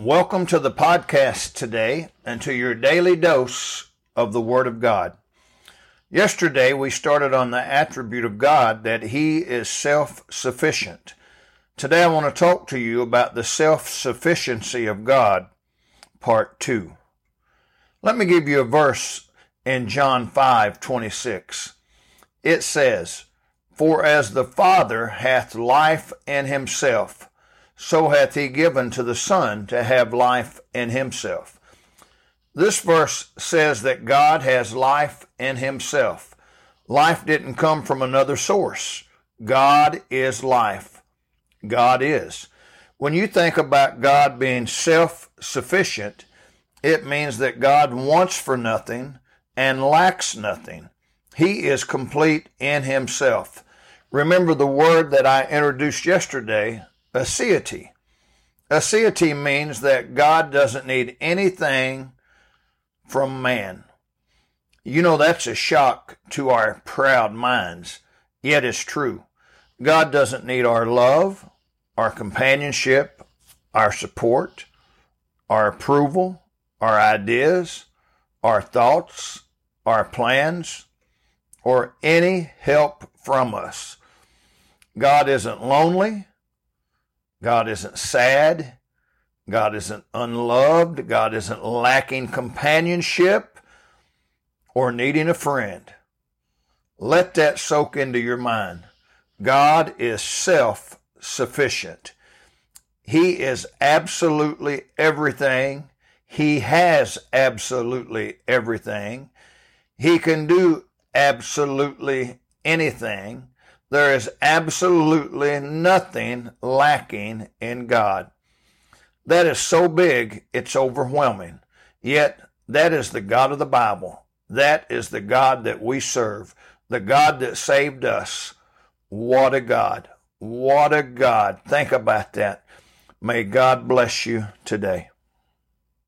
Welcome to the podcast today and to your daily dose of the Word of God. Yesterday we started on the attribute of God that He is self sufficient. Today I want to talk to you about the self sufficiency of God, part 2. Let me give you a verse in John 5 26. It says, For as the Father hath life in himself, so hath he given to the Son to have life in himself. This verse says that God has life in himself. Life didn't come from another source. God is life. God is. When you think about God being self sufficient, it means that God wants for nothing and lacks nothing. He is complete in himself. Remember the word that I introduced yesterday, aseity. Aseity means that God doesn't need anything from man. You know, that's a shock to our proud minds, yet it's true. God doesn't need our love, our companionship, our support, our approval, our ideas, our thoughts, our plans, or any help from us. God isn't lonely. God isn't sad. God isn't unloved. God isn't lacking companionship or needing a friend. Let that soak into your mind. God is self sufficient. He is absolutely everything. He has absolutely everything. He can do absolutely anything. There is absolutely nothing lacking in God. That is so big, it's overwhelming. Yet, that is the God of the Bible. That is the God that we serve, the God that saved us. What a God. What a God. Think about that. May God bless you today.